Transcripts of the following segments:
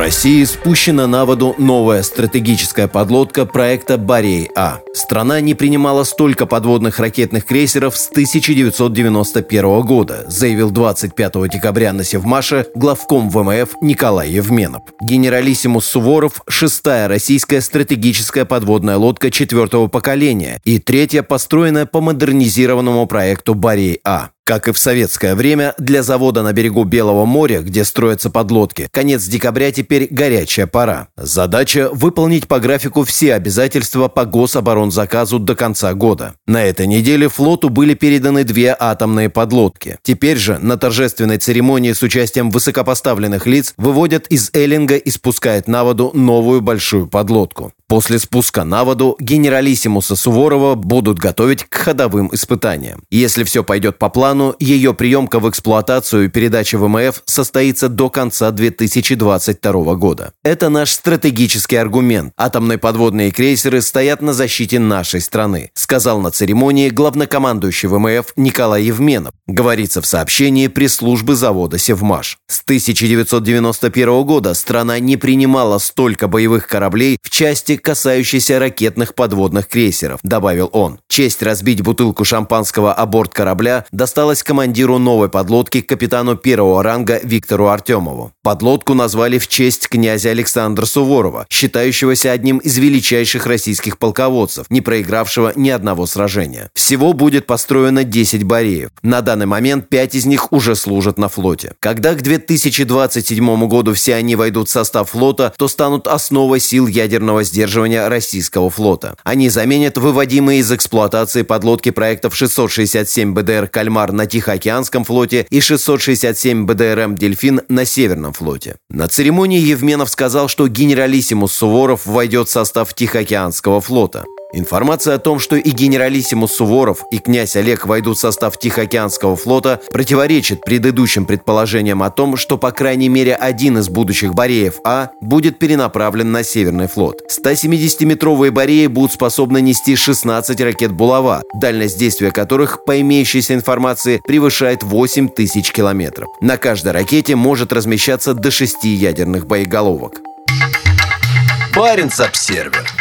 России спущена на воду новая стратегическая подлодка проекта «Борей-А». Страна не принимала столько подводных ракетных крейсеров с 1991 года, заявил 25 декабря на Севмаше главком ВМФ Николай Евменов. Генералиссимус Суворов – шестая российская стратегическая подводная лодка четвертого поколения и третья, построенная по модернизированному проекту «Борей-А». Как и в советское время, для завода на берегу Белого моря, где строятся подлодки, конец декабря теперь горячая пора. Задача – выполнить по графику все обязательства по гособоронзаказу до конца года. На этой неделе флоту были переданы две атомные подлодки. Теперь же на торжественной церемонии с участием высокопоставленных лиц выводят из Эллинга и спускают на воду новую большую подлодку. После спуска на воду генералиссимуса Суворова будут готовить к ходовым испытаниям. Если все пойдет по плану, ее приемка в эксплуатацию и передача ВМФ состоится до конца 2022 года. Это наш стратегический аргумент. Атомные подводные крейсеры стоят на защите нашей страны, сказал на церемонии главнокомандующий ВМФ Николай Евменов. Говорится в сообщении пресс-службы завода «Севмаш». С 1991 года страна не принимала столько боевых кораблей в части касающийся ракетных подводных крейсеров», – добавил он. Честь разбить бутылку шампанского о борт корабля досталась командиру новой подлодки, капитану первого ранга Виктору Артемову. Подлодку назвали в честь князя Александра Суворова, считающегося одним из величайших российских полководцев, не проигравшего ни одного сражения. Всего будет построено 10 бареев. На данный момент 5 из них уже служат на флоте. Когда к 2027 году все они войдут в состав флота, то станут основой сил ядерного сдерживания российского флота. Они заменят выводимые из эксплуатации подлодки проектов 667 БДР «Кальмар» на Тихоокеанском флоте и 667 БДРМ «Дельфин» на Северном флоте. На церемонии Евменов сказал, что генералиссимус Суворов войдет в состав Тихоокеанского флота. Информация о том, что и генералиссимус Суворов, и князь Олег войдут в состав Тихоокеанского флота, противоречит предыдущим предположениям о том, что по крайней мере один из будущих Бореев А будет перенаправлен на Северный флот. 170-метровые Бореи будут способны нести 16 ракет «Булава», дальность действия которых, по имеющейся информации, превышает 8 тысяч километров. На каждой ракете может размещаться до 6 ядерных боеголовок. Баренц-Обсервер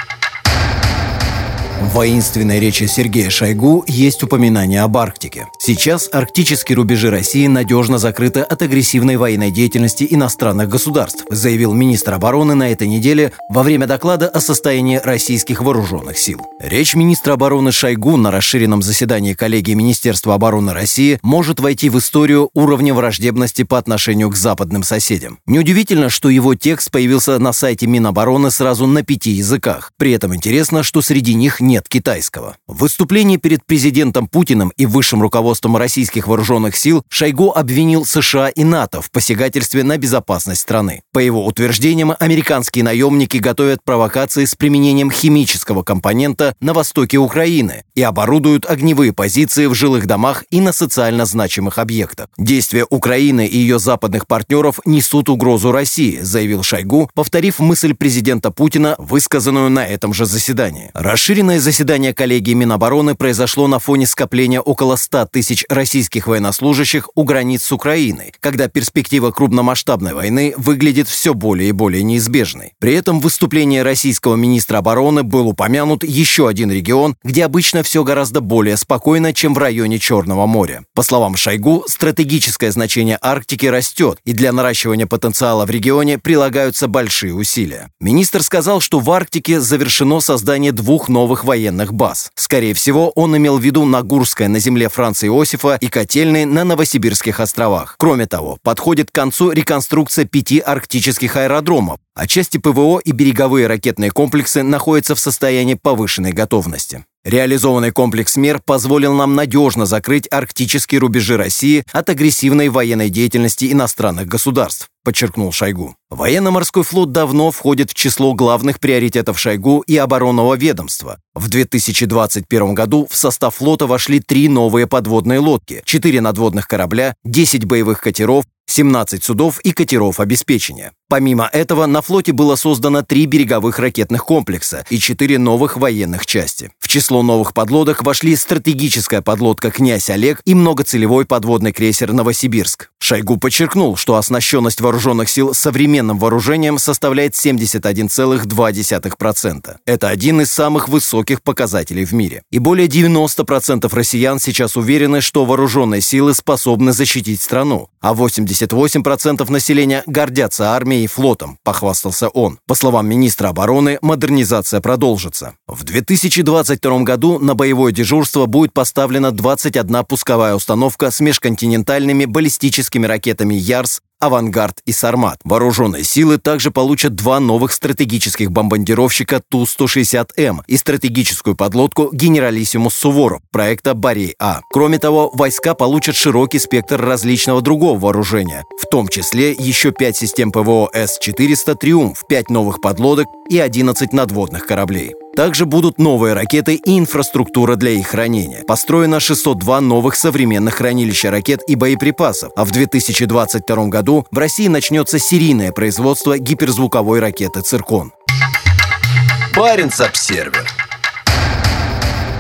в воинственной речи Сергея Шойгу есть упоминание об Арктике. Сейчас арктические рубежи России надежно закрыты от агрессивной военной деятельности иностранных государств, заявил министр обороны на этой неделе во время доклада о состоянии российских вооруженных сил. Речь министра обороны Шойгу на расширенном заседании коллегии Министерства обороны России может войти в историю уровня враждебности по отношению к западным соседям. Неудивительно, что его текст появился на сайте Минобороны сразу на пяти языках. При этом интересно, что среди них нет китайского. В выступлении перед президентом Путиным и высшим руководством российских вооруженных сил Шойгу обвинил США и НАТО в посягательстве на безопасность страны. По его утверждениям, американские наемники готовят провокации с применением химического компонента на востоке Украины и оборудуют огневые позиции в жилых домах и на социально значимых объектах. Действия Украины и ее западных партнеров несут угрозу России, заявил Шойгу, повторив мысль президента Путина, высказанную на этом же заседании. Расширенное заседание коллегии Минобороны произошло на фоне скопления около 100 тысяч российских военнослужащих у границ с Украиной, когда перспектива крупномасштабной войны выглядит все более и более неизбежной. При этом в выступлении российского министра обороны был упомянут еще один регион, где обычно все гораздо более спокойно, чем в районе Черного моря. По словам Шойгу, стратегическое значение Арктики растет, и для наращивания потенциала в регионе прилагаются большие усилия. Министр сказал, что в Арктике завершено создание двух новых военных баз. Скорее всего, он имел в виду Нагурское на земле Франца Иосифа и котельные на Новосибирских островах. Кроме того, подходит к концу реконструкция пяти арктических аэродромов, а части ПВО и береговые ракетные комплексы находятся в состоянии повышенной готовности. Реализованный комплекс мер позволил нам надежно закрыть арктические рубежи России от агрессивной военной деятельности иностранных государств, подчеркнул Шойгу. Военно-морской флот давно входит в число главных приоритетов Шойгу и оборонного ведомства. В 2021 году в состав флота вошли три новые подводные лодки, четыре надводных корабля, 10 боевых катеров, 17 судов и катеров обеспечения. Помимо этого, на флоте было создано три береговых ракетных комплекса и четыре новых военных части. В число новых подлодок вошли стратегическая подлодка «Князь Олег» и многоцелевой подводный крейсер «Новосибирск». Шойгу подчеркнул, что оснащенность вооруженных сил современным вооружением составляет 71,2%. Это один из самых высоких показателей в мире. И более 90% россиян сейчас уверены, что вооруженные силы способны защитить страну, а 88% населения гордятся армией и флотом, похвастался он. По словам министра обороны, модернизация продолжится. В 2022 году на боевое дежурство будет поставлена 21 пусковая установка с межконтинентальными баллистическими ракетами «Ярс», «Авангард» и «Сармат». Вооруженные силы также получат два новых стратегических бомбардировщика Ту-160М и стратегическую подлодку «Генералиссимус Суворов» проекта «Борей-А». Кроме того, войска получат широкий спектр различного другого вооружения, в том числе еще пять систем ПВО С-400 «Триумф», пять новых подлодок и 11 надводных кораблей. Также будут новые ракеты и инфраструктура для их хранения. Построено 602 новых современных хранилища ракет и боеприпасов, а в 2022 году в России начнется серийное производство гиперзвуковой ракеты «Циркон». Баренц-Обсервер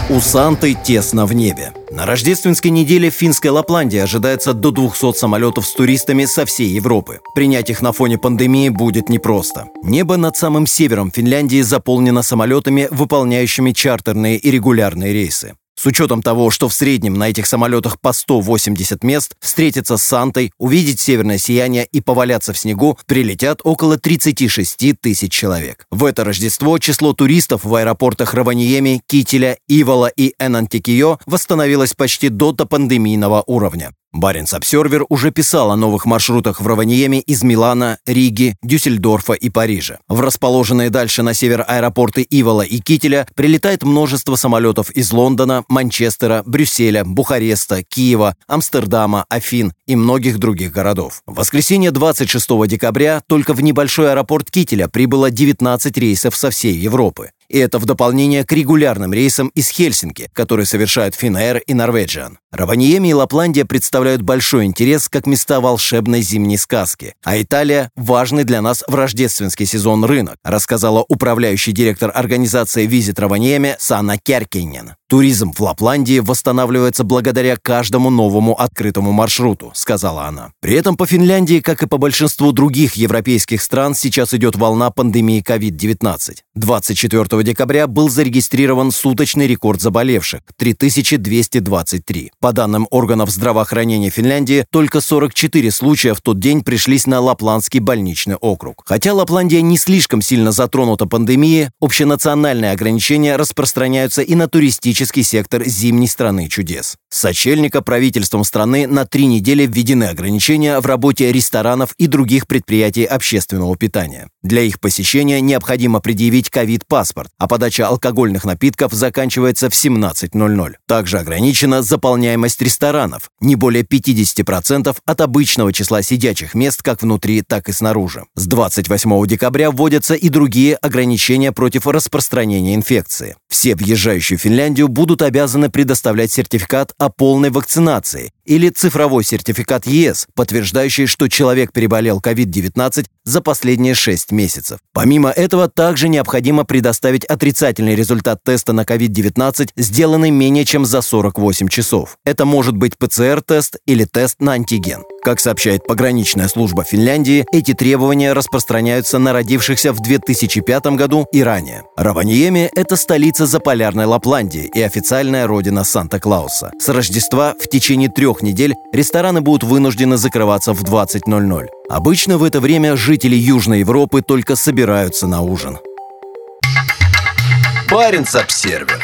у Санты тесно в небе. На рождественской неделе в финской Лапландии ожидается до 200 самолетов с туристами со всей Европы. Принять их на фоне пандемии будет непросто. Небо над самым севером Финляндии заполнено самолетами, выполняющими чартерные и регулярные рейсы. С учетом того, что в среднем на этих самолетах по 180 мест, встретиться с Сантой, увидеть северное сияние и поваляться в снегу прилетят около 36 тысяч человек. В это Рождество число туристов в аэропортах Раваниеми, Кителя, Ивола и Энантикио восстановилось почти до допандемийного уровня. Баренц Обсервер уже писал о новых маршрутах в Раваниеме из Милана, Риги, Дюссельдорфа и Парижа. В расположенные дальше на север аэропорты Ивола и Кителя прилетает множество самолетов из Лондона, Манчестера, Брюсселя, Бухареста, Киева, Амстердама, Афин и многих других городов. В воскресенье 26 декабря только в небольшой аэропорт Кителя прибыло 19 рейсов со всей Европы. И это в дополнение к регулярным рейсам из Хельсинки, которые совершают Finnair и Norwegian. Раваниеми и Лапландия представляют большой интерес как места волшебной зимней сказки, а Италия – важный для нас в рождественский сезон рынок, рассказала управляющий директор организации «Визит Раваниеми» Санна Керкинен. Туризм в Лапландии восстанавливается благодаря каждому новому открытому маршруту, сказала она. При этом по Финляндии, как и по большинству других европейских стран, сейчас идет волна пандемии COVID-19. 24 декабря был зарегистрирован суточный рекорд заболевших – 3223. По данным органов здравоохранения Финляндии, только 44 случая в тот день пришлись на Лапландский больничный округ. Хотя Лапландия не слишком сильно затронута пандемией, общенациональные ограничения распространяются и на туристический сектор зимней страны чудес. Сочельника правительством страны на три недели введены ограничения в работе ресторанов и других предприятий общественного питания. Для их посещения необходимо предъявить ковид-паспорт, а подача алкогольных напитков заканчивается в 17.00. Также ограничена заполняемость ресторанов, не более 50% от обычного числа сидячих мест как внутри, так и снаружи. С 28 декабря вводятся и другие ограничения против распространения инфекции. Все въезжающие в Финляндию будут обязаны предоставлять сертификат о полной вакцинации или цифровой сертификат ЕС, подтверждающий, что человек переболел COVID-19 за последние 6 месяцев. Помимо этого, также необходимо предоставить отрицательный результат теста на COVID-19, сделанный менее чем за 48 часов. Это может быть ПЦР-тест или тест на антиген. Как сообщает пограничная служба Финляндии, эти требования распространяются на родившихся в 2005 году и ранее. Раваниеми – это столица заполярной Лапландии и официальная родина Санта-Клауса. С Рождества в течение трех недель рестораны будут вынуждены закрываться в 20.00. Обычно в это время жители Южной Европы только собираются на ужин. Баренц-Обсервер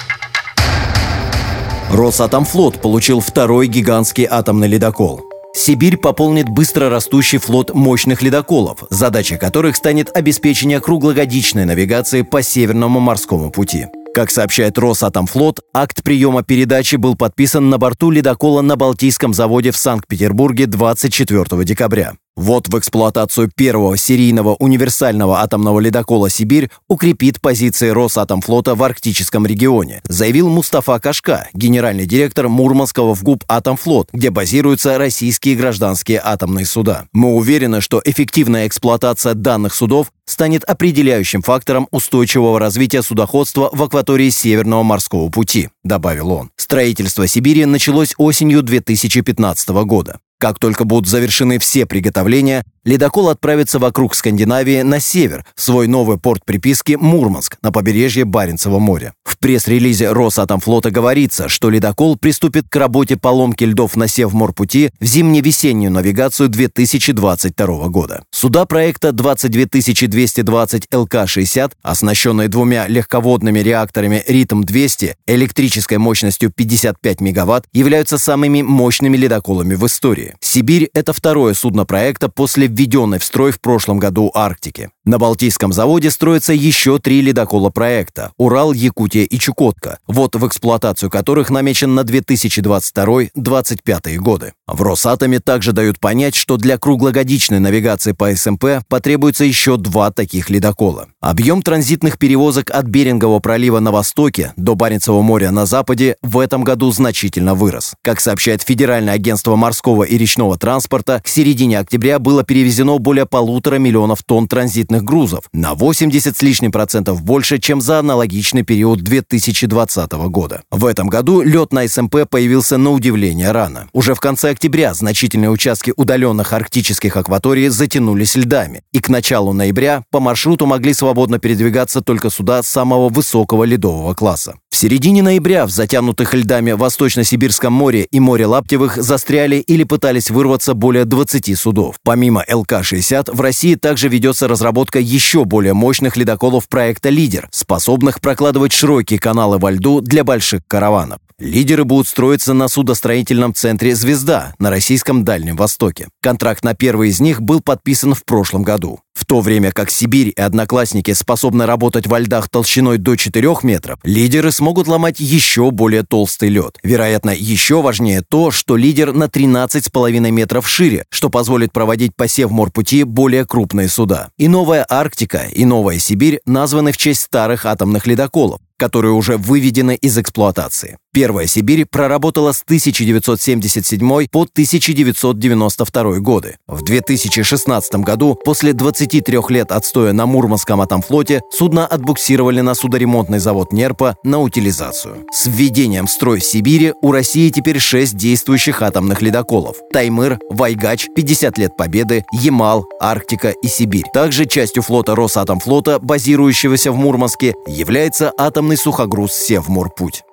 Росатомфлот получил второй гигантский атомный ледокол. Сибирь пополнит быстро растущий флот мощных ледоколов, задача которых станет обеспечение круглогодичной навигации по Северному морскому пути. Как сообщает Росатомфлот, акт приема передачи был подписан на борту ледокола на Балтийском заводе в Санкт-Петербурге 24 декабря. Вот в эксплуатацию первого серийного универсального атомного ледокола «Сибирь» укрепит позиции Росатомфлота в арктическом регионе, заявил Мустафа Кашка, генеральный директор Мурманского ВГУП «Атомфлот», где базируются российские гражданские атомные суда. Мы уверены, что эффективная эксплуатация данных судов станет определяющим фактором устойчивого развития судоходства в акватории Северного морского пути, добавил он. Строительство Сибири началось осенью 2015 года. Как только будут завершены все приготовления, ледокол отправится вокруг Скандинавии на север, в свой новый порт приписки Мурманск на побережье Баренцева моря. В пресс-релизе Росатомфлота говорится, что ледокол приступит к работе поломки льдов на Севморпути в зимне-весеннюю навигацию 2022 года. Суда проекта 22220 ЛК-60, оснащенные двумя легководными реакторами «Ритм-200» электрической мощностью 55 мегаватт, являются самыми мощными ледоколами в истории. Сибирь – это второе судно проекта после введенной в строй в прошлом году Арктики. На Балтийском заводе строятся еще три ледокола проекта – Урал, Якутия и Чукотка, вот в эксплуатацию которых намечен на 2022-2025 годы. В Росатоме также дают понять, что для круглогодичной навигации по СМП потребуется еще два таких ледокола. Объем транзитных перевозок от Берингового пролива на востоке до Баренцева моря на западе в этом году значительно вырос. Как сообщает Федеральное агентство морского и речного транспорта, к середине октября было перевезено более полутора миллионов тонн транзитных грузов, на 80 с лишним процентов больше, чем за аналогичный период 2020 года. В этом году лед на СМП появился на удивление рано. Уже в конце октября значительные участки удаленных арктических акваторий затянулись льдами, и к началу ноября по маршруту могли свободно передвигаться только суда самого высокого ледового класса. В середине ноября в затянутых льдами Восточно-Сибирском море и море Лаптевых застряли или пытались вырваться более 20 судов. Помимо ЛК-60, в России также ведется разработка еще более мощных ледоколов проекта «Лидер», способных прокладывать широкие каналы во льду для больших караванов. Лидеры будут строиться на судостроительном центре «Звезда» на российском Дальнем Востоке. Контракт на первый из них был подписан в прошлом году. В то время как Сибирь и Одноклассники способны работать во льдах толщиной до 4 метров, лидеры смогут ломать еще более толстый лед. Вероятно, еще важнее то, что лидер на 13,5 метров шире, что позволит проводить по Севморпути более крупные суда. И новая Арктика, и новая Сибирь названы в честь старых атомных ледоколов, которые уже выведены из эксплуатации. Первая Сибирь проработала с 1977 по 1992 годы. В 2016 году, после 23 лет отстоя на Мурманском атомфлоте, судно отбуксировали на судоремонтный завод «Нерпа» на утилизацию. С введением в строй Сибири у России теперь 6 действующих атомных ледоколов – Таймыр, Вайгач, 50 лет Победы, Ямал, Арктика и Сибирь. Также частью флота Росатомфлота, базирующегося в Мурманске, является атомный сухогруз «Севморпуть».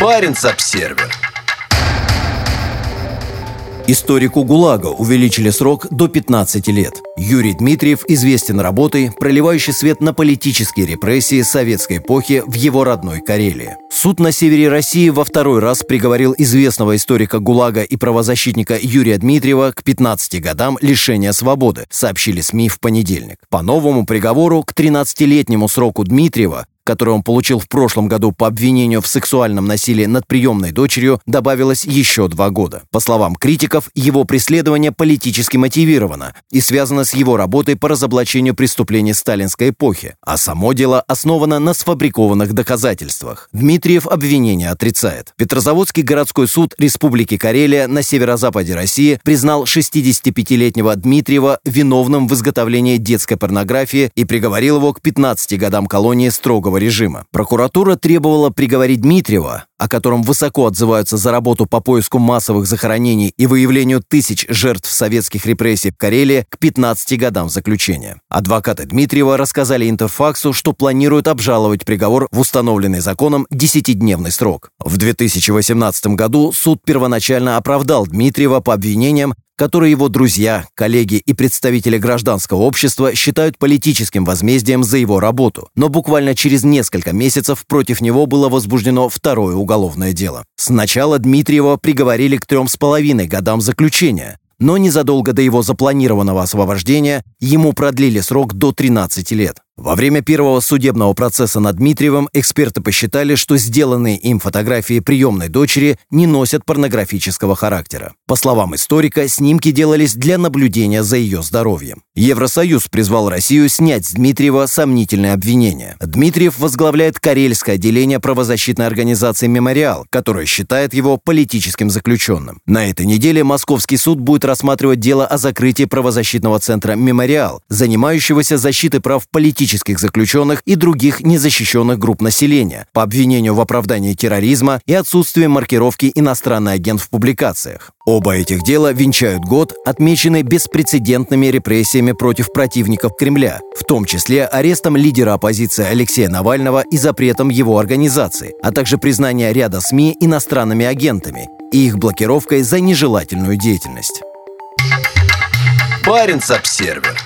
Баренц-Обсервер. Историку ГУЛАГа увеличили срок до 15 лет. Юрий Дмитриев известен работой, проливающей свет на политические репрессии советской эпохи в его родной Карелии. Суд на севере России во второй раз приговорил известного историка ГУЛАГа и правозащитника Юрия Дмитриева к 15 годам лишения свободы, сообщили СМИ в понедельник. По новому приговору к 13-летнему сроку Дмитриева которую он получил в прошлом году по обвинению в сексуальном насилии над приемной дочерью, добавилось еще два года. По словам критиков, его преследование политически мотивировано и связано с его работой по разоблачению преступлений сталинской эпохи, а само дело основано на сфабрикованных доказательствах. Дмитриев обвинение отрицает. Петрозаводский городской суд Республики Карелия на северо-западе России признал 65-летнего Дмитриева виновным в изготовлении детской порнографии и приговорил его к 15 годам колонии строгого режима. Прокуратура требовала приговорить Дмитриева, о котором высоко отзываются за работу по поиску массовых захоронений и выявлению тысяч жертв советских репрессий в Карелии, к 15 годам заключения. Адвокаты Дмитриева рассказали Интерфаксу, что планируют обжаловать приговор в установленный законом 10-дневный срок. В 2018 году суд первоначально оправдал Дмитриева по обвинениям, которые его друзья, коллеги и представители гражданского общества считают политическим возмездием за его работу. Но буквально через несколько месяцев против него было возбуждено второе уголовное дело. Сначала Дмитриева приговорили к трем с половиной годам заключения, но незадолго до его запланированного освобождения ему продлили срок до 13 лет. Во время первого судебного процесса над Дмитриевым эксперты посчитали, что сделанные им фотографии приемной дочери не носят порнографического характера. По словам историка, снимки делались для наблюдения за ее здоровьем. Евросоюз призвал Россию снять с Дмитриева сомнительные обвинения. Дмитриев возглавляет Карельское отделение правозащитной организации «Мемориал», которое считает его политическим заключенным. На этой неделе Московский суд будет рассматривать дело о закрытии правозащитного центра «Мемориал», занимающегося защитой прав политических заключенных и других незащищенных групп населения по обвинению в оправдании терроризма и отсутствии маркировки «иностранный агент» в публикациях. Оба этих дела венчают год, отмеченный беспрецедентными репрессиями против противников Кремля, в том числе арестом лидера оппозиции Алексея Навального и запретом его организации, а также признание ряда СМИ иностранными агентами и их блокировкой за нежелательную деятельность. Баренц-Обсервер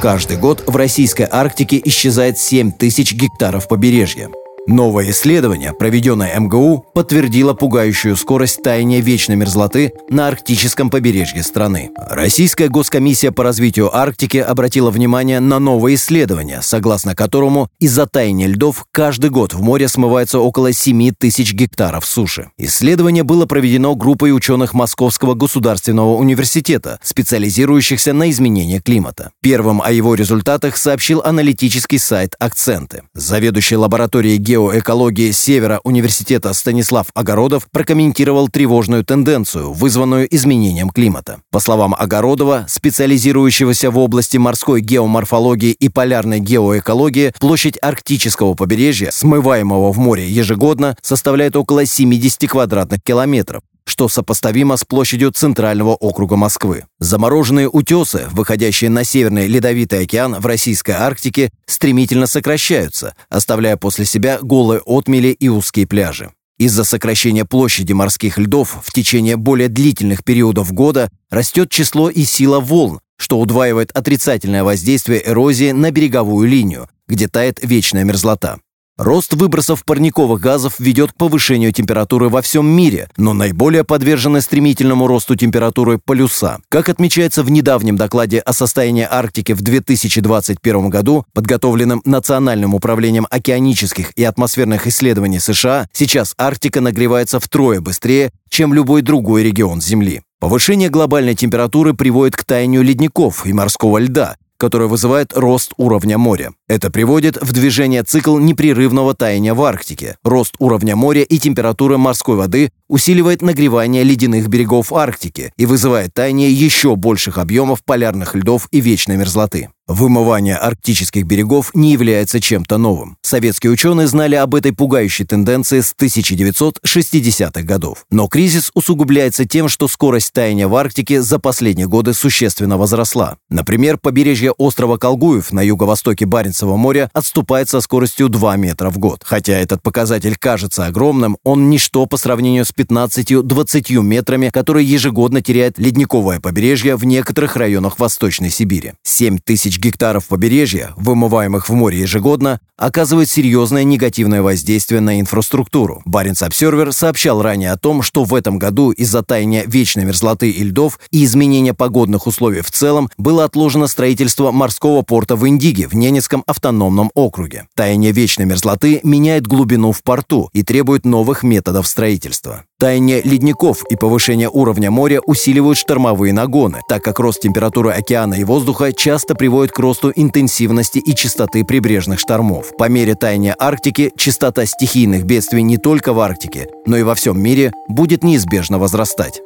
Каждый год в российской Арктике исчезает 7 тысяч гектаров побережья. Новое исследование, проведенное МГУ, подтвердило пугающую скорость таяния вечной мерзлоты на арктическом побережье страны. Российская госкомиссия по развитию Арктики обратила внимание на новое исследование, согласно которому из-за таяния льдов каждый год в море смывается около 7 тысяч гектаров суши. Исследование было проведено группой ученых Московского государственного университета, специализирующихся на изменении климата. Первым о его результатах сообщил аналитический сайт «Акценты». Заведующий лабораторией геоэкологии Севера университета Станислав Огородов прокомментировал тревожную тенденцию, вызванную изменением климата. По словам Огородова, специализирующегося в области морской геоморфологии и полярной геоэкологии, площадь арктического побережья, смываемого в море ежегодно, составляет около 70 квадратных километров что сопоставимо с площадью Центрального округа Москвы. Замороженные утесы, выходящие на Северный Ледовитый океан в российской Арктике, стремительно сокращаются, оставляя после себя голые отмели и узкие пляжи. Из-за сокращения площади морских льдов в течение более длительных периодов года растет число и сила волн, что удваивает отрицательное воздействие эрозии на береговую линию, где тает вечная мерзлота. Рост выбросов парниковых газов ведет к повышению температуры во всем мире, но наиболее подвержены стремительному росту температуры полюса. Как отмечается в недавнем докладе о состоянии Арктики в 2021 году, подготовленном Национальным управлением океанических и атмосферных исследований США, сейчас Арктика нагревается втрое быстрее, чем любой другой регион Земли. Повышение глобальной температуры приводит к таянию ледников и морского льда, которое вызывает рост уровня моря. Это приводит в движение цикл непрерывного таяния в Арктике. Рост уровня моря и температуры морской воды усиливает нагревание ледяных берегов Арктики и вызывает таяние еще больших объемов полярных льдов и вечной мерзлоты. Вымывание арктических берегов не является чем-то новым. Советские ученые знали об этой пугающей тенденции с 1960-х годов. Но кризис усугубляется тем, что скорость таяния в Арктике за последние годы существенно возросла. Например, побережье острова Колгуев на юго-востоке Баренцева моря отступает со скоростью 2 метра в год. Хотя этот показатель кажется огромным, он ничто по сравнению с 15-20 метрами, которые ежегодно теряет ледниковое побережье в некоторых районах Восточной Сибири. 7 тысяч гектаров побережья, вымываемых в море ежегодно, оказывает серьезное негативное воздействие на инфраструктуру. Баренц Обсервер сообщал ранее о том, что в этом году из-за таяния вечной мерзлоты и льдов и изменения погодных условий в целом было отложено строительство морского порта в Индиге в Ненецком автономном округе. Таяние вечной мерзлоты меняет глубину в порту и требует новых методов строительства. Таяние ледников и повышение уровня моря усиливают штормовые нагоны, так как рост температуры океана и воздуха часто приводит к росту интенсивности и частоты прибрежных штормов. По мере таяния Арктики частота стихийных бедствий не только в Арктике, но и во всем мире будет неизбежно возрастать.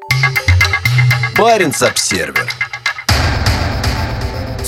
Баренц-Обсервер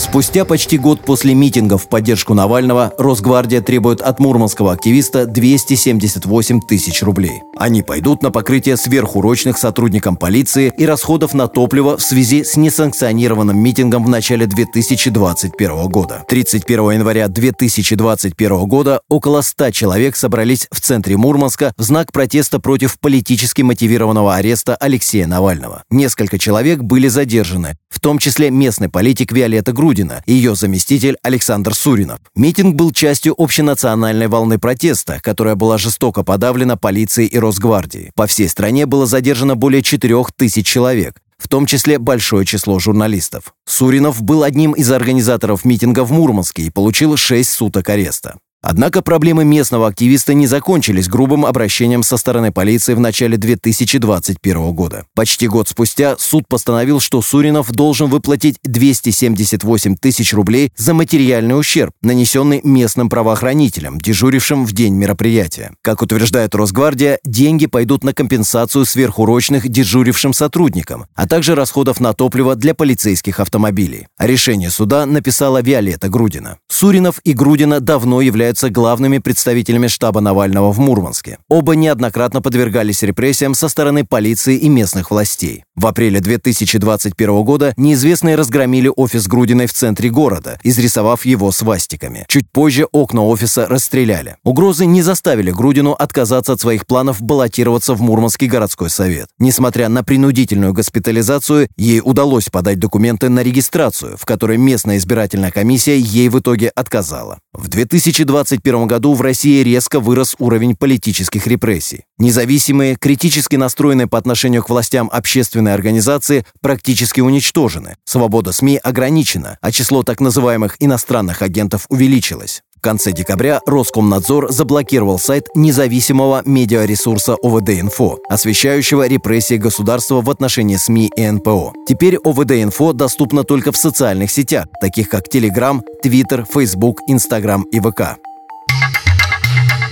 Спустя почти год после митингов в поддержку Навального Росгвардия требует от мурманского активиста 278 тысяч рублей. Они пойдут на покрытие сверхурочных сотрудникам полиции и расходов на топливо в связи с несанкционированным митингом в начале 2021 года. 31 января 2021 года около 100 человек собрались в центре Мурманска в знак протеста против политически мотивированного ареста Алексея Навального. Несколько человек были задержаны, в том числе местный политик Виолетта Грудина и ее заместитель Александр Суринов. Митинг был частью общенациональной волны протеста, которая была жестоко подавлена полицией и Росгвардией. По всей стране было задержано более 4 тысяч человек в том числе большое число журналистов. Суринов был одним из организаторов митинга в Мурманске и получил 6 суток ареста. Однако проблемы местного активиста не закончились грубым обращением со стороны полиции в начале 2021 года. Почти год спустя суд постановил, что Суринов должен выплатить 278 тысяч рублей за материальный ущерб, нанесенный местным правоохранителям, дежурившим в день мероприятия. Как утверждает Росгвардия, деньги пойдут на компенсацию сверхурочных дежурившим сотрудникам, а также расходов на топливо для полицейских автомобилей. Решение суда написала Виолетта Грудина. Суринов и Грудина давно являются являются главными представителями штаба Навального в Мурманске. Оба неоднократно подвергались репрессиям со стороны полиции и местных властей. В апреле 2021 года неизвестные разгромили офис Грудиной в центре города, изрисовав его свастиками. Чуть позже окна офиса расстреляли. Угрозы не заставили Грудину отказаться от своих планов баллотироваться в Мурманский городской совет. Несмотря на принудительную госпитализацию, ей удалось подать документы на регистрацию, в которой местная избирательная комиссия ей в итоге отказала. В 2020 2021 году в России резко вырос уровень политических репрессий. Независимые, критически настроенные по отношению к властям общественные организации практически уничтожены. Свобода СМИ ограничена, а число так называемых иностранных агентов увеличилось. В конце декабря Роскомнадзор заблокировал сайт независимого медиаресурса ОВД-Инфо, освещающего репрессии государства в отношении СМИ и НПО. Теперь ОВД-Инфо доступно только в социальных сетях, таких как Telegram, Twitter, Facebook, Instagram и ВК.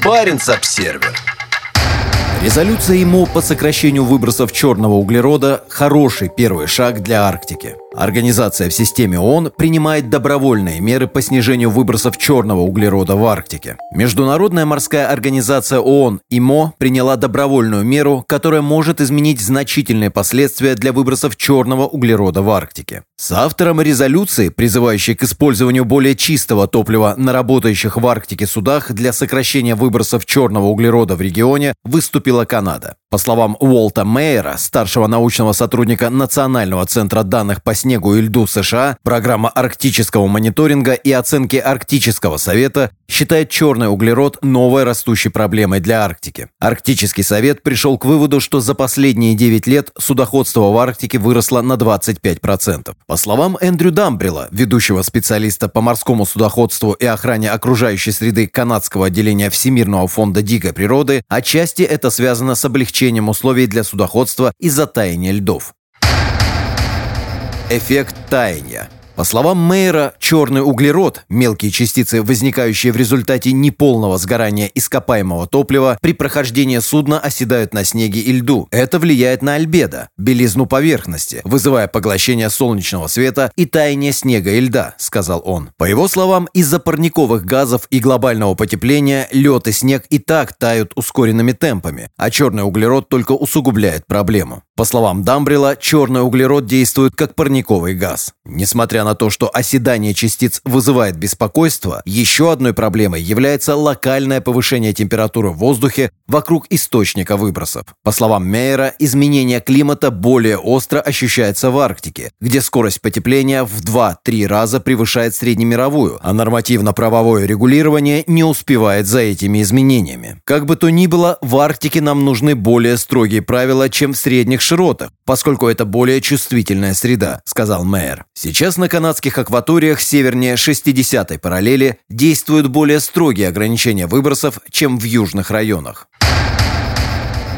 Баренц-Обсервер. Резолюция ИМО по сокращению выбросов черного углерода – хороший первый шаг для Арктики. Организация в системе ООН принимает добровольные меры по снижению выбросов черного углерода в Арктике. Международная морская организация ООН ИМО приняла добровольную меру, которая может изменить значительные последствия для выбросов черного углерода в Арктике. С автором резолюции, призывающей к использованию более чистого топлива на работающих в Арктике судах для сокращения выбросов черного углерода в регионе, выступила Канада. По словам Уолта Мейера, старшего научного сотрудника Национального центра данных по снегу и льду США, программа арктического мониторинга и оценки Арктического совета считает черный углерод новой растущей проблемой для Арктики. Арктический совет пришел к выводу, что за последние 9 лет судоходство в Арктике выросло на 25%. По словам Эндрю Дамбрила, ведущего специалиста по морскому судоходству и охране окружающей среды канадского отделения Всемирного фонда дикой природы, отчасти это связано с облегчением условий для судоходства из-за таяния льдов. Эффект таяния. По словам Мейера, черный углерод, мелкие частицы, возникающие в результате неполного сгорания ископаемого топлива, при прохождении судна оседают на снеге и льду. Это влияет на альбедо, белизну поверхности, вызывая поглощение солнечного света и таяние снега и льда, сказал он. По его словам, из-за парниковых газов и глобального потепления лед и снег и так тают ускоренными темпами, а черный углерод только усугубляет проблему. По словам Дамбрила, черный углерод действует как парниковый газ. Несмотря на то, что оседание частиц вызывает беспокойство, еще одной проблемой является локальное повышение температуры в воздухе вокруг источника выбросов. По словам Мейера, изменение климата более остро ощущается в Арктике, где скорость потепления в 2-3 раза превышает среднемировую, а нормативно-правовое регулирование не успевает за этими изменениями. Как бы то ни было, в Арктике нам нужны более строгие правила, чем в средних широтах, поскольку это более чувствительная среда, сказал Мейер. Сейчас на канадских акваториях севернее 60-й параллели действуют более строгие ограничения выбросов, чем в южных районах.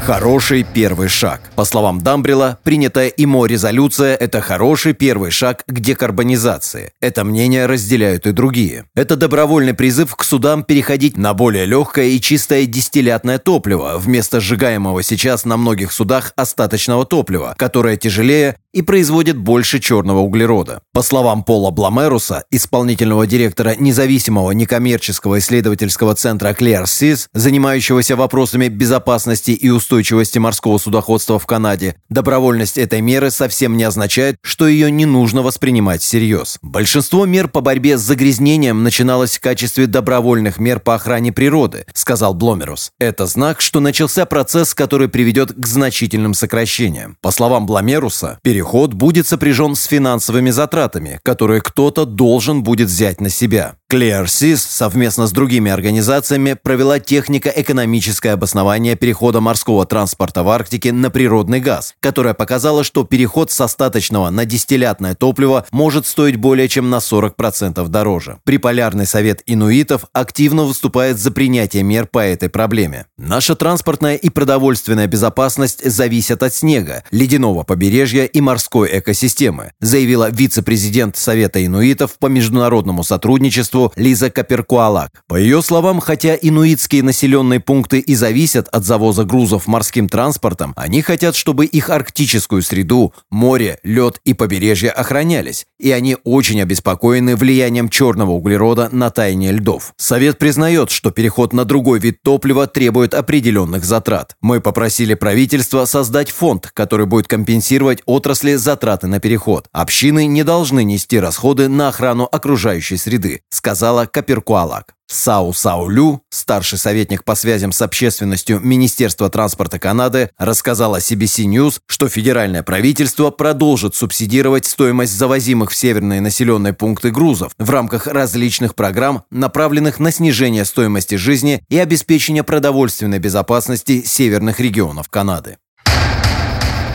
Хороший первый шаг. По словам Дамбрила, принятая ИМО резолюция – это хороший первый шаг к декарбонизации. Это мнение разделяют и другие. Это добровольный призыв к судам переходить на более легкое и чистое дистиллятное топливо вместо сжигаемого сейчас на многих судах остаточного топлива, которое тяжелее и производит больше черного углерода. По словам Пола Бламеруса, исполнительного директора независимого некоммерческого исследовательского центра ClearSeas, занимающегося вопросами безопасности и устойчивости морского судоходства в Канаде, добровольность этой меры совсем не означает, что ее не нужно воспринимать всерьез. Большинство мер по борьбе с загрязнением начиналось в качестве добровольных мер по охране природы, сказал Бломерус. Это знак, что начался процесс, который приведет к значительным сокращениям. По словам Бламеруса, переход Переход будет сопряжен с финансовыми затратами, которые кто-то должен будет взять на себя. ClearSys совместно с другими организациями провела технико-экономическое обоснование перехода морского транспорта в Арктике на природный газ, которое показало, что переход с остаточного на дистиллятное топливо может стоить более чем на 40% дороже. Приполярный совет инуитов активно выступает за принятие мер по этой проблеме. Наша транспортная и продовольственная безопасность зависят от снега, ледяного побережья и морской экосистемы, заявила вице-президент Совета инуитов по международному сотрудничеству обществу Лиза Каперкуалак. По ее словам, хотя инуитские населенные пункты и зависят от завоза грузов морским транспортом, они хотят, чтобы их арктическую среду, море, лед и побережье охранялись, и они очень обеспокоены влиянием черного углерода на таяние льдов. Совет признает, что переход на другой вид топлива требует определенных затрат. Мы попросили правительство создать фонд, который будет компенсировать отрасли затраты на переход. Общины не должны нести расходы на охрану окружающей среды, сказала Каперкуалак. Сау Саулю, старший советник по связям с общественностью Министерства транспорта Канады, рассказала CBC News, что федеральное правительство продолжит субсидировать стоимость завозимых в северные населенные пункты грузов в рамках различных программ, направленных на снижение стоимости жизни и обеспечение продовольственной безопасности северных регионов Канады.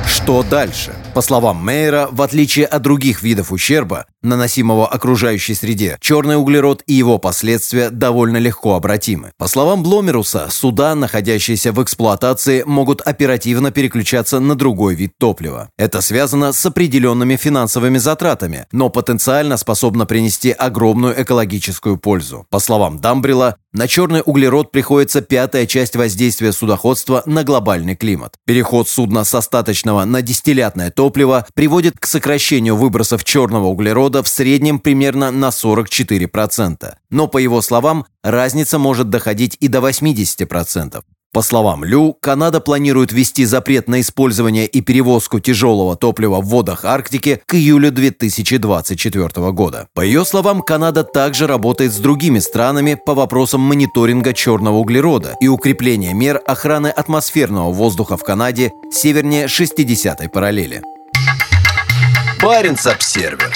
Что дальше? По словам Мейера, в отличие от других видов ущерба, наносимого окружающей среде, черный углерод и его последствия довольно легко обратимы. По словам Бломеруса, суда, находящиеся в эксплуатации, могут оперативно переключаться на другой вид топлива. Это связано с определенными финансовыми затратами, но потенциально способно принести огромную экологическую пользу. По словам Дамбрила, на черный углерод приходится пятая часть воздействия судоходства на глобальный климат. Переход судна с остаточного на дистиллятное топливо приводит к сокращению выбросов черного углерода в среднем примерно на 44%. Но, по его словам, разница может доходить и до 80%. По словам Лю, Канада планирует ввести запрет на использование и перевозку тяжелого топлива в водах Арктики к июлю 2024 года. По ее словам, Канада также работает с другими странами по вопросам мониторинга черного углерода и укрепления мер охраны атмосферного воздуха в Канаде севернее 60-й параллели. Баренц-Обсервер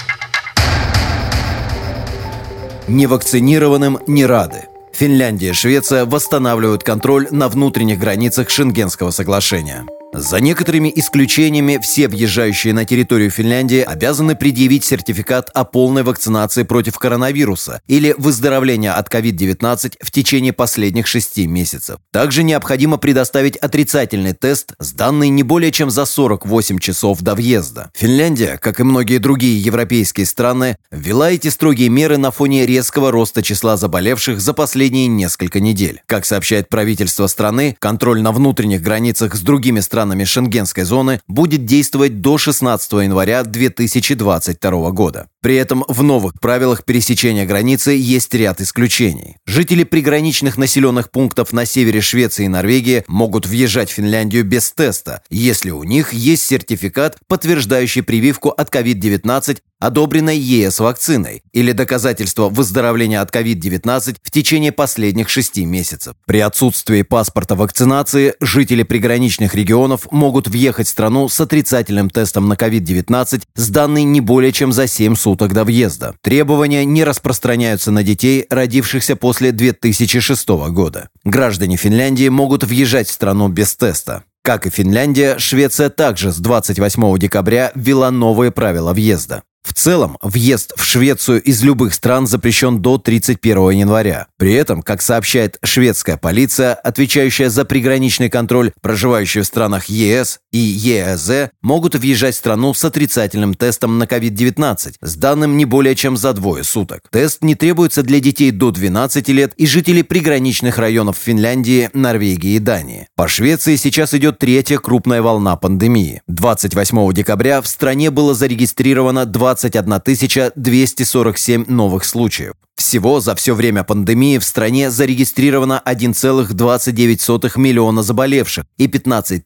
Невакцинированным не рады. Финляндия и Швеция восстанавливают контроль на внутренних границах Шенгенского соглашения. За некоторыми исключениями, все въезжающие на территорию Финляндии обязаны предъявить сертификат о полной вакцинации против коронавируса или выздоровления от COVID-19 в течение последних шести месяцев. Также необходимо предоставить отрицательный тест, сданный не более чем за 48 часов до въезда. Финляндия, как и многие другие европейские страны, ввела эти строгие меры на фоне резкого роста числа заболевших за последние несколько недель. Как сообщает правительство страны, контроль на внутренних границах с другими странами странами шенгенской зоны будет действовать до 16 января 2022 года. При этом в новых правилах пересечения границы есть ряд исключений. Жители приграничных населенных пунктов на севере Швеции и Норвегии могут въезжать в Финляндию без теста, если у них есть сертификат, подтверждающий прививку от COVID-19 одобренной ЕС вакциной или доказательство выздоровления от COVID-19 в течение последних шести месяцев. При отсутствии паспорта вакцинации жители приграничных регионов могут въехать в страну с отрицательным тестом на COVID-19, сданный не более чем за 7 суток до въезда. Требования не распространяются на детей, родившихся после 2006 года. Граждане Финляндии могут въезжать в страну без теста. Как и Финляндия, Швеция также с 28 декабря ввела новые правила въезда. В целом, въезд в Швецию из любых стран запрещен до 31 января. При этом, как сообщает шведская полиция, отвечающая за приграничный контроль, проживающие в странах ЕС и ЕЭЗ могут въезжать в страну с отрицательным тестом на COVID-19, с данным не более чем за двое суток. Тест не требуется для детей до 12 лет и жителей приграничных районов Финляндии, Норвегии и Дании. По Швеции сейчас идет третья крупная волна пандемии. 28 декабря в стране было зарегистрировано 20 21 247 новых случаев. Всего за все время пандемии в стране зарегистрировано 1,29 миллиона заболевших и 15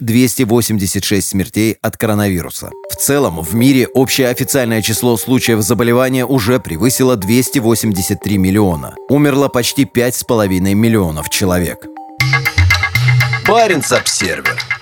286 смертей от коронавируса. В целом, в мире общее официальное число случаев заболевания уже превысило 283 миллиона. Умерло почти 5,5 миллионов человек. Баренц-Обсервер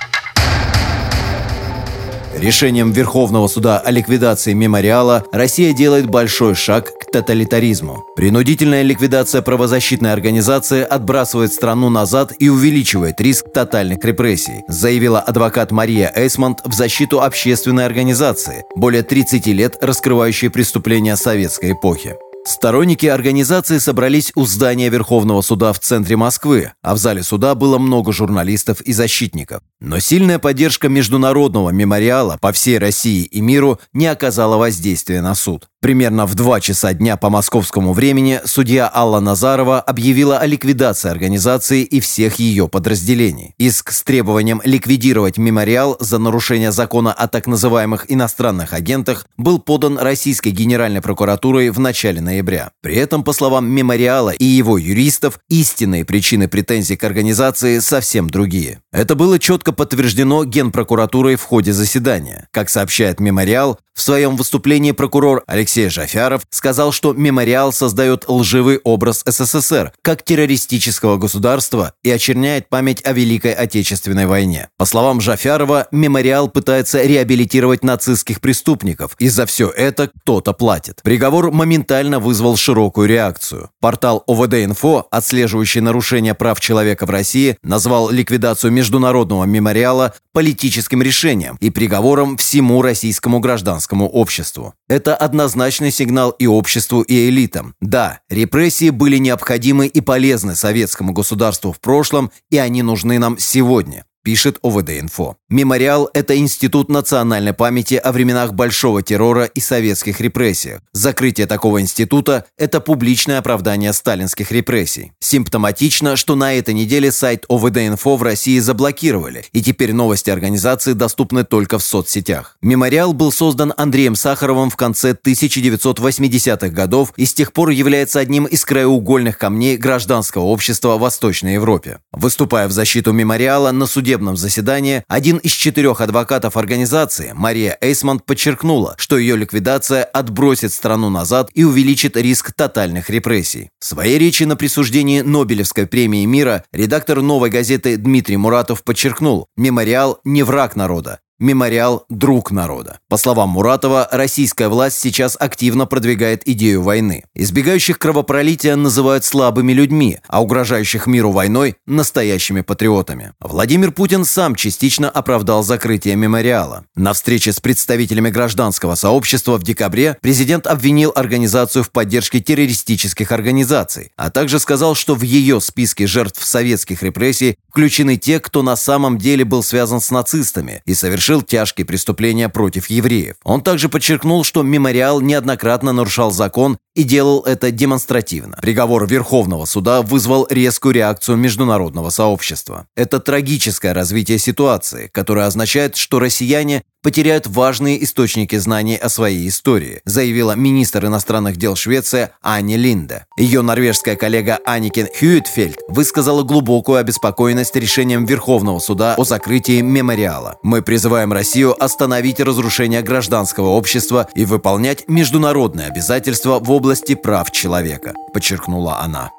Решением Верховного суда о ликвидации мемориала Россия делает большой шаг к тоталитаризму. Принудительная ликвидация правозащитной организации отбрасывает страну назад и увеличивает риск тотальных репрессий, заявила адвокат Мария Эйсмонт в защиту общественной организации, более 30 лет раскрывающей преступления советской эпохи. Сторонники организации собрались у здания Верховного суда в центре Москвы, а в зале суда было много журналистов и защитников. Но сильная поддержка международного мемориала по всей России и миру не оказала воздействия на суд. Примерно в 2 часа дня по московскому времени судья Алла Назарова объявила о ликвидации организации и всех ее подразделений. Иск с требованием ликвидировать мемориал за нарушение закона о так называемых иностранных агентах был подан Российской Генеральной прокуратурой в начале ноября. При этом, по словам мемориала и его юристов, истинные причины претензий к организации совсем другие. Это было четко подтверждено Генпрокуратурой в ходе заседания. Как сообщает мемориал, в своем выступлении прокурор Алексей Жафяров сказал, что мемориал создает лживый образ СССР как террористического государства и очерняет память о Великой Отечественной войне. По словам Жафярова, мемориал пытается реабилитировать нацистских преступников, и за все это кто-то платит. Приговор моментально вызвал широкую реакцию. Портал ОВД-Инфо, отслеживающий нарушения прав человека в России, назвал ликвидацию международного мемориала политическим решением и приговором всему российскому гражданскому обществу. Это однозначный сигнал и обществу, и элитам. Да, репрессии были необходимы и полезны советскому государству в прошлом, и они нужны нам сегодня пишет ОВД-инфо. Мемориал – это институт национальной памяти о временах большого террора и советских репрессиях. Закрытие такого института – это публичное оправдание сталинских репрессий. Симптоматично, что на этой неделе сайт ОВД-инфо в России заблокировали, и теперь новости организации доступны только в соцсетях. Мемориал был создан Андреем Сахаровым в конце 1980-х годов и с тех пор является одним из краеугольных камней гражданского общества в Восточной Европе. Выступая в защиту мемориала на суде судебном заседании один из четырех адвокатов организации, Мария Эйсмонт, подчеркнула, что ее ликвидация отбросит страну назад и увеличит риск тотальных репрессий. В своей речи на присуждении Нобелевской премии мира редактор «Новой газеты» Дмитрий Муратов подчеркнул, мемориал не враг народа, Мемориал «Друг народа». По словам Муратова, российская власть сейчас активно продвигает идею войны. Избегающих кровопролития называют слабыми людьми, а угрожающих миру войной – настоящими патриотами. Владимир Путин сам частично оправдал закрытие мемориала. На встрече с представителями гражданского сообщества в декабре президент обвинил организацию в поддержке террористических организаций, а также сказал, что в ее списке жертв советских репрессий включены те, кто на самом деле был связан с нацистами и совершил совершил тяжкие преступления против евреев. Он также подчеркнул, что мемориал неоднократно нарушал закон и делал это демонстративно. Приговор Верховного суда вызвал резкую реакцию международного сообщества. Это трагическое развитие ситуации, которое означает, что россияне потеряют важные источники знаний о своей истории, заявила министр иностранных дел Швеции Ани Линде. Ее норвежская коллега Аникин Хьюитфельд высказала глубокую обеспокоенность решением Верховного суда о закрытии мемориала. Мы призываем Россию остановить разрушение гражданского общества и выполнять международные обязательства в области прав человека, подчеркнула она.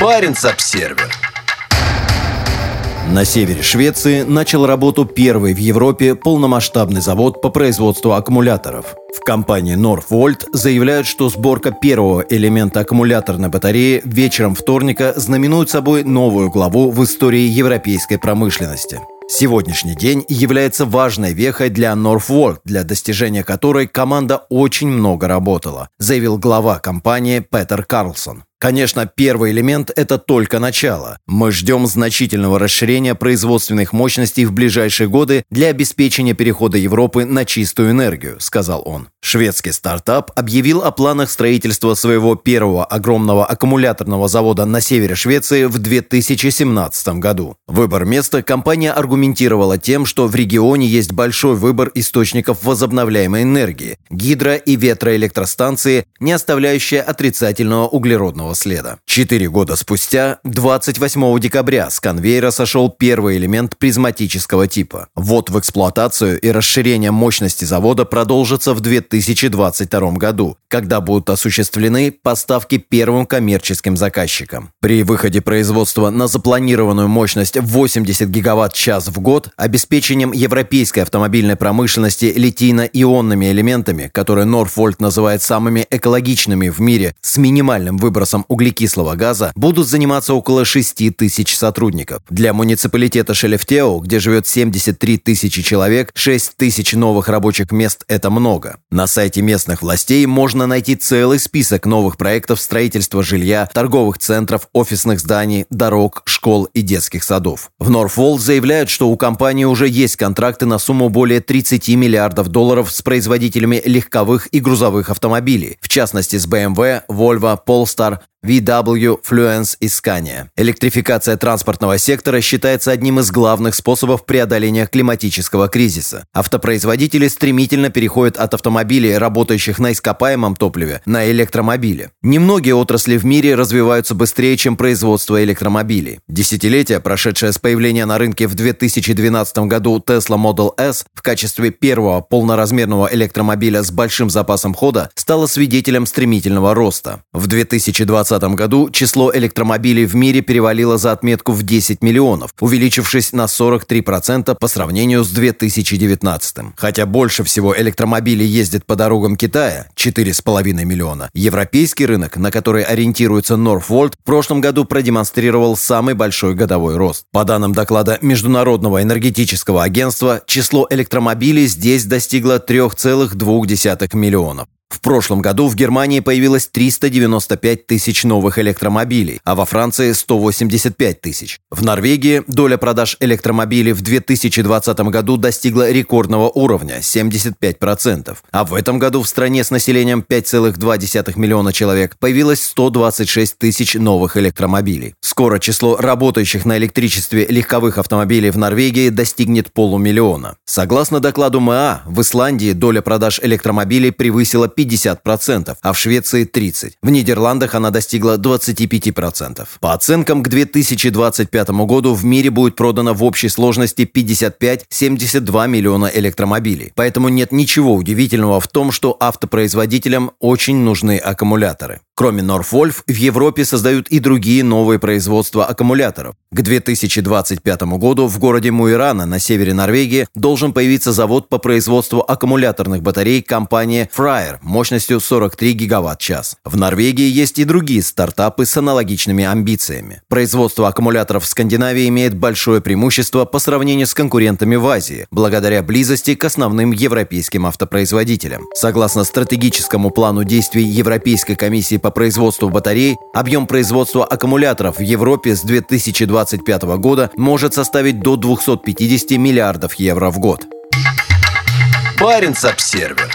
Баренц-Обсервер на севере Швеции начал работу первый в Европе полномасштабный завод по производству аккумуляторов. В компании Northvolt заявляют, что сборка первого элемента аккумуляторной батареи вечером вторника знаменует собой новую главу в истории европейской промышленности. Сегодняшний день является важной вехой для Northvolt, для достижения которой команда очень много работала, заявил глава компании Петер Карлсон. Конечно, первый элемент – это только начало. Мы ждем значительного расширения производственных мощностей в ближайшие годы для обеспечения перехода Европы на чистую энергию, сказал он. Шведский стартап объявил о планах строительства своего первого огромного аккумуляторного завода на севере Швеции в 2017 году. Выбор места компания аргументировала тем, что в регионе есть большой выбор источников возобновляемой энергии – гидро- и ветроэлектростанции, не оставляющие отрицательного углеродного следа. Четыре года спустя, 28 декабря, с конвейера сошел первый элемент призматического типа. Вот в эксплуатацию и расширение мощности завода продолжится в 2022 году, когда будут осуществлены поставки первым коммерческим заказчикам. При выходе производства на запланированную мощность 80 гигаватт-час в год обеспечением европейской автомобильной промышленности литийно-ионными элементами, которые Норфольд называет самыми экологичными в мире с минимальным выбросом углекислого газа, будут заниматься около 6 тысяч сотрудников. Для муниципалитета Шелефтео, где живет 73 тысячи человек, 6 тысяч новых рабочих мест – это много. На сайте местных властей можно найти целый список новых проектов строительства жилья, торговых центров, офисных зданий, дорог, школ и детских садов. В Норфолл заявляют, что у компании уже есть контракты на сумму более 30 миллиардов долларов с производителями легковых и грузовых автомобилей, в частности с BMW, Volvo, Polestar, VW, Fluence и Scania. Электрификация транспортного сектора считается одним из главных способов преодоления климатического кризиса. Автопроизводители стремительно переходят от автомобилей, работающих на ископаемом топливе, на электромобили. Немногие отрасли в мире развиваются быстрее, чем производство электромобилей. Десятилетие, прошедшее с появления на рынке в 2012 году Tesla Model S в качестве первого полноразмерного электромобиля с большим запасом хода, стало свидетелем стремительного роста. В 2020 2020 году число электромобилей в мире перевалило за отметку в 10 миллионов, увеличившись на 43% по сравнению с 2019. Хотя больше всего электромобилей ездит по дорогам Китая – 4,5 миллиона, европейский рынок, на который ориентируется Northvolt, в прошлом году продемонстрировал самый большой годовой рост. По данным доклада Международного энергетического агентства, число электромобилей здесь достигло 3,2 миллионов. В прошлом году в Германии появилось 395 тысяч новых электромобилей, а во Франции 185 тысяч. В Норвегии доля продаж электромобилей в 2020 году достигла рекордного уровня – 75%. А в этом году в стране с населением 5,2 миллиона человек появилось 126 тысяч новых электромобилей. Скоро число работающих на электричестве легковых автомобилей в Норвегии достигнет полумиллиона. Согласно докладу МА, в Исландии доля продаж электромобилей превысила 50 50%, а в Швеции 30%. В Нидерландах она достигла 25%. По оценкам, к 2025 году в мире будет продано в общей сложности 55-72 миллиона электромобилей. Поэтому нет ничего удивительного в том, что автопроизводителям очень нужны аккумуляторы. Кроме Northwolf, в Европе создают и другие новые производства аккумуляторов. К 2025 году в городе Муирана на севере Норвегии должен появиться завод по производству аккумуляторных батарей компании Freyr мощностью 43 гигаватт-час. В Норвегии есть и другие стартапы с аналогичными амбициями. Производство аккумуляторов в Скандинавии имеет большое преимущество по сравнению с конкурентами в Азии, благодаря близости к основным европейским автопроизводителям. Согласно стратегическому плану действий Европейской комиссии по производству батарей, объем производства аккумуляторов в Европе с 2025 года может составить до 250 миллиардов евро в год. Баренц-Обсервер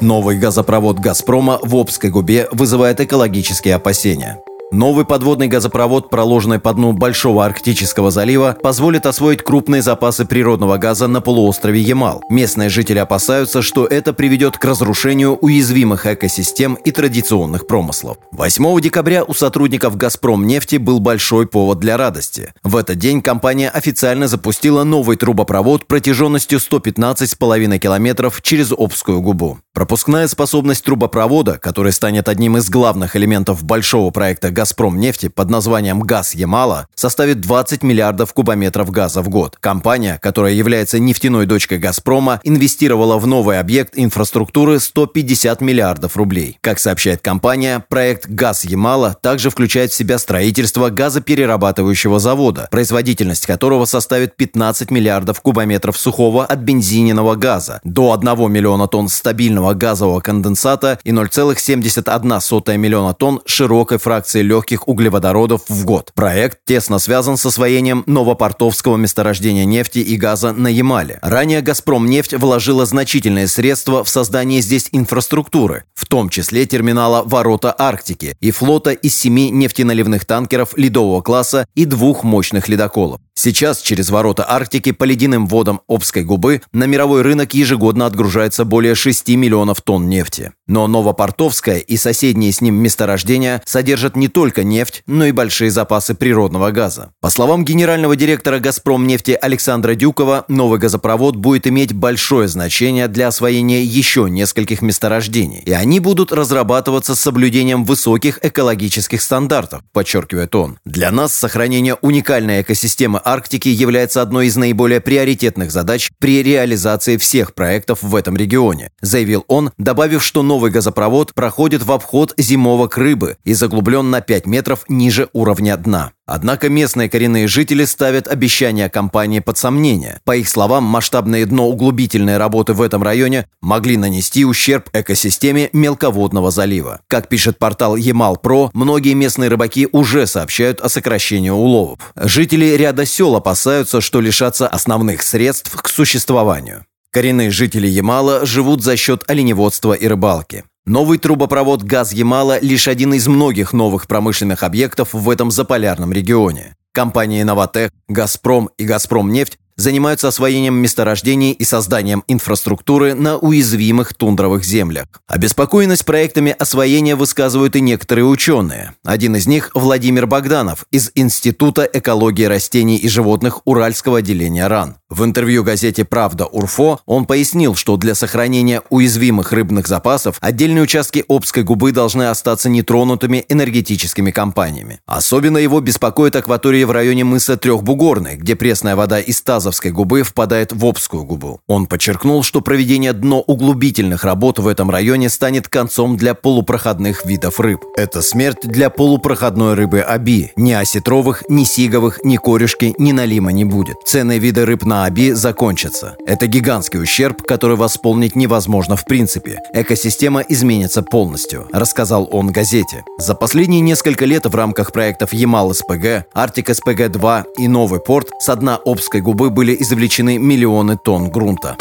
Новый газопровод «Газпрома» в Обской губе вызывает экологические опасения. Новый подводный газопровод, проложенный по дну Большого Арктического залива, позволит освоить крупные запасы природного газа на полуострове Ямал. Местные жители опасаются, что это приведет к разрушению уязвимых экосистем и традиционных промыслов. 8 декабря у сотрудников «Газпром» нефти был большой повод для радости. В этот день компания официально запустила новый трубопровод протяженностью 115,5 километров через Обскую губу. Пропускная способность трубопровода, который станет одним из главных элементов большого проекта «Газпром» нефти под названием «Газ Ямала» составит 20 миллиардов кубометров газа в год. Компания, которая является нефтяной дочкой «Газпрома», инвестировала в новый объект инфраструктуры 150 миллиардов рублей. Как сообщает компания, проект «Газ Ямала» также включает в себя строительство газоперерабатывающего завода, производительность которого составит 15 миллиардов кубометров сухого от бензиненного газа, до 1 миллиона тонн стабильного газового конденсата и 0,71 миллиона тонн широкой фракции легких углеводородов в год. Проект тесно связан с освоением новопортовского месторождения нефти и газа на Ямале. Ранее «Газпром» нефть вложила значительные средства в создание здесь инфраструктуры, в том числе терминала «Ворота Арктики» и флота из семи нефтеналивных танкеров ледового класса и двух мощных ледоколов. Сейчас через ворота Арктики по ледяным водам Обской губы на мировой рынок ежегодно отгружается более 6 миллионов тонн нефти. Но Новопортовская и соседние с ним месторождения содержат не только нефть, но и большие запасы природного газа. По словам генерального директора «Газпром» нефти Александра Дюкова, новый газопровод будет иметь большое значение для освоения еще нескольких месторождений, и они будут разрабатываться с соблюдением высоких экологических стандартов, подчеркивает он. Для нас сохранение уникальной экосистемы Арктики является одной из наиболее приоритетных задач при реализации всех проектов в этом регионе, заявил он, добавив, что новый газопровод проходит в обход зимовок рыбы и заглублен на 5 метров ниже уровня дна. Однако местные коренные жители ставят обещания компании под сомнение. По их словам, масштабные дноуглубительные работы в этом районе могли нанести ущерб экосистеме мелководного залива. Как пишет портал Ямал-Про, многие местные рыбаки уже сообщают о сокращении уловов. Жители ряда сел опасаются, что лишатся основных средств к существованию. Коренные жители Ямала живут за счет оленеводства и рыбалки. Новый трубопровод «Газ-Ямала» – лишь один из многих новых промышленных объектов в этом заполярном регионе. Компании «Новотек», «Газпром» и «Газпромнефть» занимаются освоением месторождений и созданием инфраструктуры на уязвимых тундровых землях. Обеспокоенность проектами освоения высказывают и некоторые ученые. Один из них – Владимир Богданов из Института экологии растений и животных Уральского отделения РАН. В интервью газете «Правда Урфо» он пояснил, что для сохранения уязвимых рыбных запасов отдельные участки Обской губы должны остаться нетронутыми энергетическими компаниями. Особенно его беспокоит акватория в районе мыса Трехбугорной, где пресная вода из Тазовской губы впадает в Обскую губу. Он подчеркнул, что проведение дноуглубительных работ в этом районе станет концом для полупроходных видов рыб. Это смерть для полупроходной рыбы Аби. Ни осетровых, ни сиговых, ни корешки, ни налима не будет. Ценные виды рыб на Аби закончатся. Это гигантский ущерб, который восполнить невозможно в принципе. Экосистема изменится полностью, рассказал он газете. За последние несколько лет в рамках проектов Ямал-СПГ, Арктик-СПГ-2 и Новый порт со дна Обской губы были извлечены миллионы тонн грунта.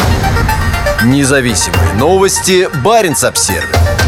Независимые новости. Барин обсервис